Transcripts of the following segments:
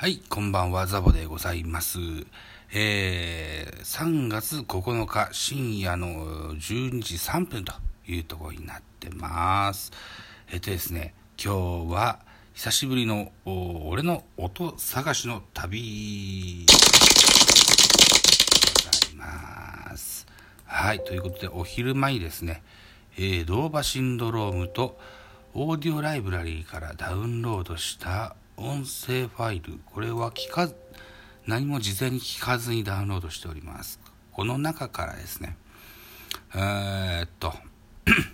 はい、こんばんは、ザボでございます。えー、3月9日深夜の12時3分というところになってます。えっとですね、今日は久しぶりの俺の音探しの旅でございます。はい、ということでお昼前にですね、えー、ドーバシンドロームとオーディオライブラリーからダウンロードした音声ファイル。これは聞か何も事前に聞かずにダウンロードしております。この中からですね。えー、っと、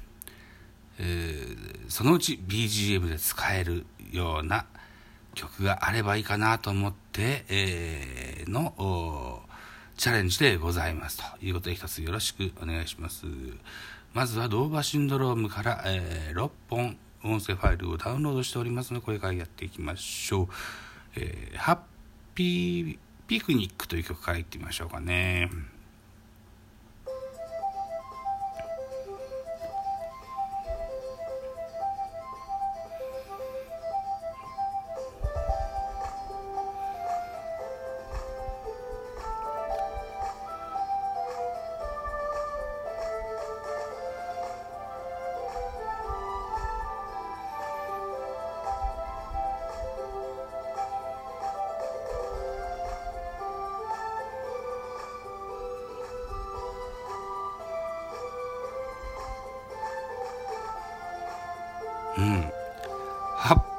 えーそのうち BGM で使えるような曲があればいいかなと思って、えーのチャレンジでございます。ということで一つよろしくお願いします。まずはドーバシンドロームから、えー6本音声ファイルをダウンロードしておりますのでこれからやっていきましょう、えーハッピーピクニックという曲からいってみましょうかね。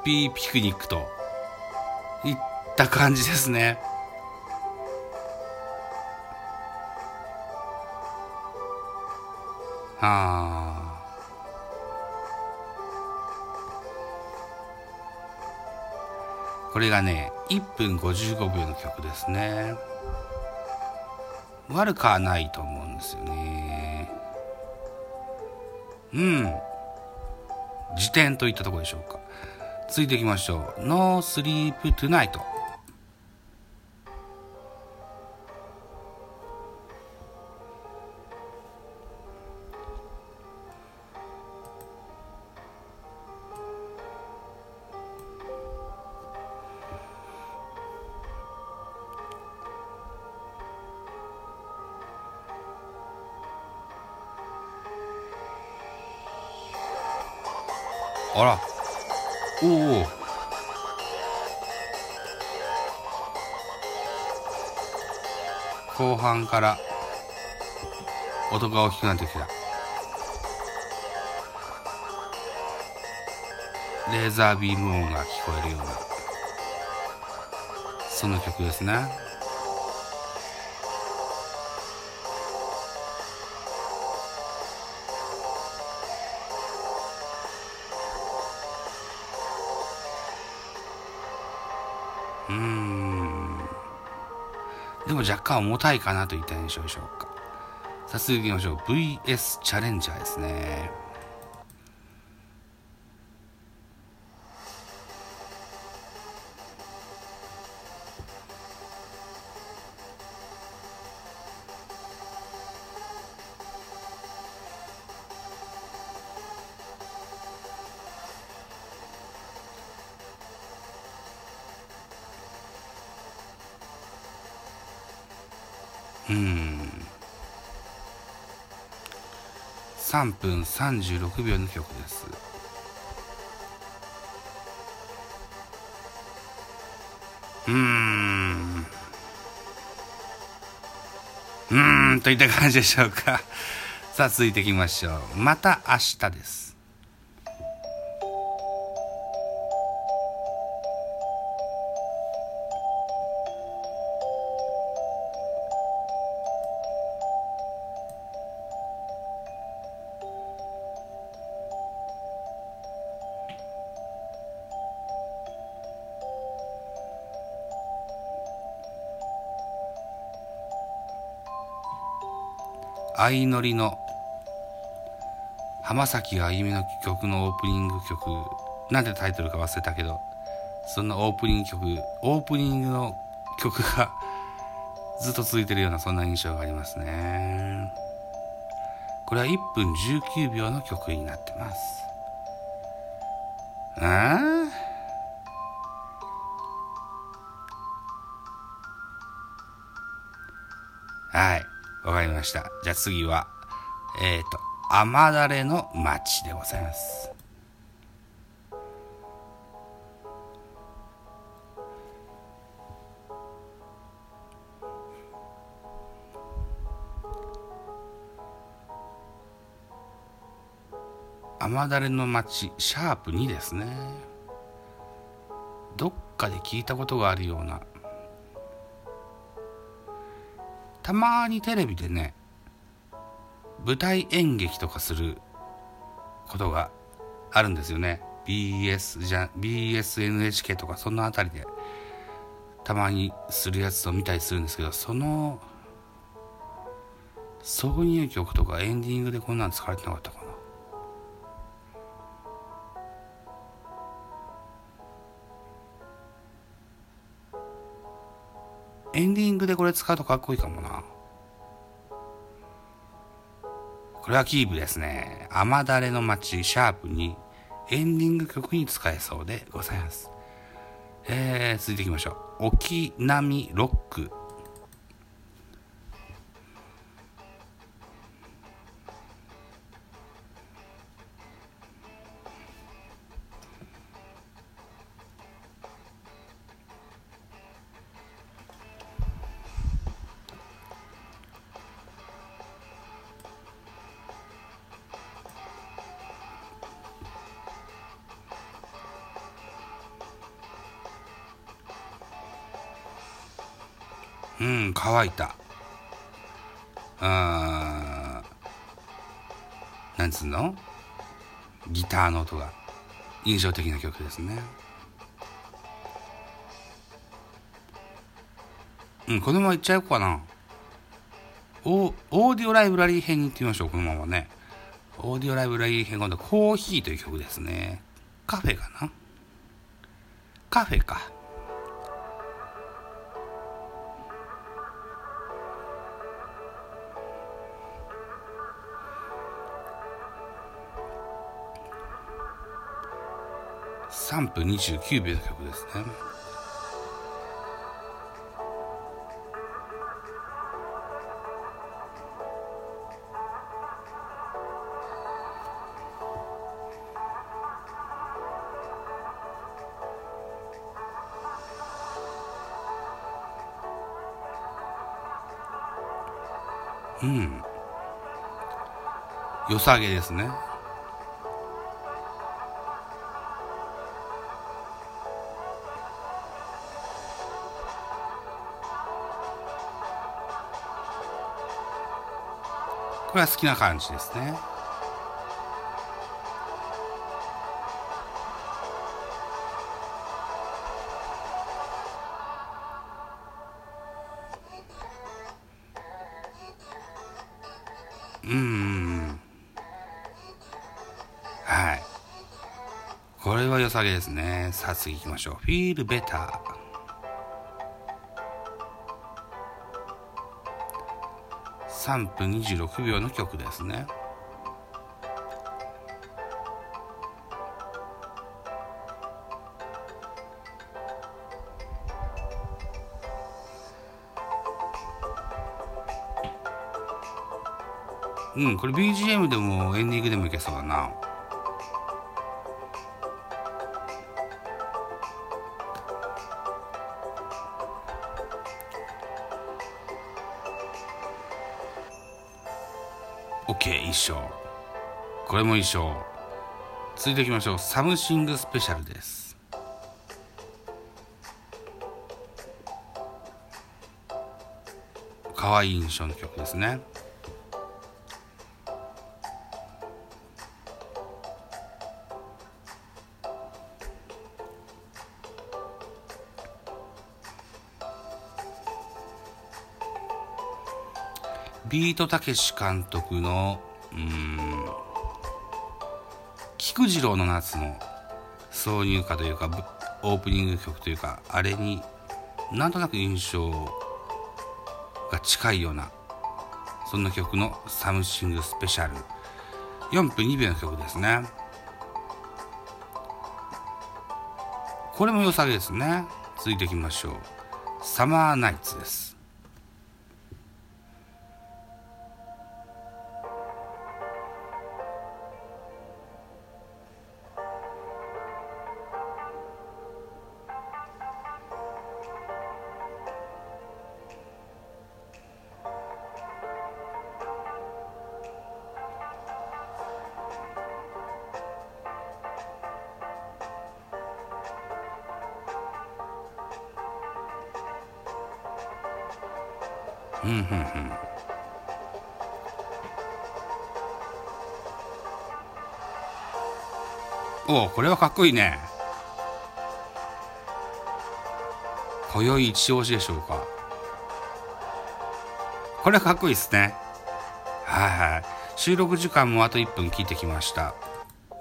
ピーピクニックといった感じですねあこれがね1分55秒の曲ですね悪くはないと思うんですよねうん辞典といったところでしょうか続いていきましょう No Sleep Tonight あらおお後半から音が大きくなってきた。レーザービーム音が聞こえるような。その曲ですね。若干重たいかなといった印象でしょうか。さあ続きましょう。VS チャレンジャーですね。うん。3分36秒の曲です。うん。うんといった感じでしょうか。さあ続いていきましょう。また明日です。相乗りの浜崎あゆみの曲のオープニング曲。なんてタイトルか忘れたけどそんなオープニング曲オープニングの曲が ずっと続いてるようなそんな印象がありますね。これは1分19秒の曲になってます。あはい。わかりました。じゃあ次は、えっ、ー、と、雨だれの街でございます。雨だれの街シャープ2ですねどっかで聞いたことがあるようなたまにテレビでね舞台演劇とかすることがあるんですよね。BS じゃ BSNHK とかその辺りでたまにするやつを見たりするんですけどその挿入曲とかエンディングでこんなん使われてなかったエンディングでこれ使うとかっこいいかもな。これはキープですね。雨だれの街シャープにエンディング曲に使えそうでございます。えー、続いていきましょう。沖波ロック。うん乾いた。あなんつうの？ギターの音が。印象的な曲ですね。うんこのままいっちゃおうかな。オーディオライブラリー編に行ってみましょうこのままね。オーディオライブラリー編今度はコーヒーという曲ですね。カフェかな？カフェか。3分29秒の曲ですね。うん。良さげですね。これは好きな感じですね。うん。はい。これは良さげですね。さあ次行きましょう。Feel Better 3分26秒の曲ですね。うん、これ BGM でもエンディングでもいけそうだな。OK 衣装。これも衣装。続いていきましょう。サムシングスペシャルです。可愛い印象の曲ですね。ビートたけし監督のうん菊次郎の夏の挿入歌というかオープニング曲というかあれになんとなく印象が近いようなそんな曲のサムシングスペシャル。4分2秒の曲ですね。これも良さげですね。続いていきましょう。サマーナイツです。うんうんうん。おおこれはかっこいいね。今宵一押しでしょうか。これはかっこいいですね。はいはい。収録時間もあと1分聞いてきました。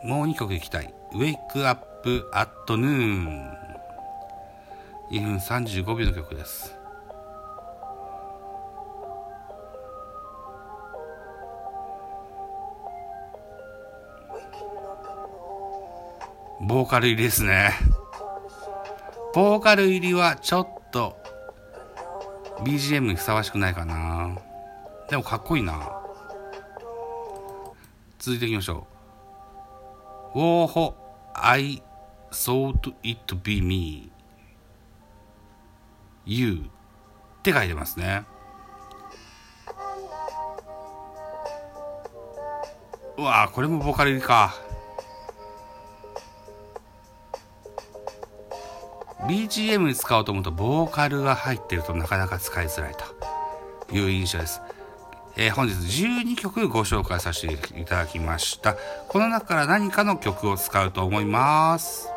もう2曲いきたい「Wake Up at Noon」2分35秒の曲です。ボーカル入りですね。ボーカル入りはちょっと BGM にふさわしくないかな。でもかっこいいな。続いていきましょう。Who I thought it be me. You って書いてますね。うわこれもボーカル入りか。BGM に使おうと思うとボーカルが入ってるとなかなか使いづらいという印象です。えー、本日12曲ご紹介させていただきました。この中から何かの曲を使うと思います。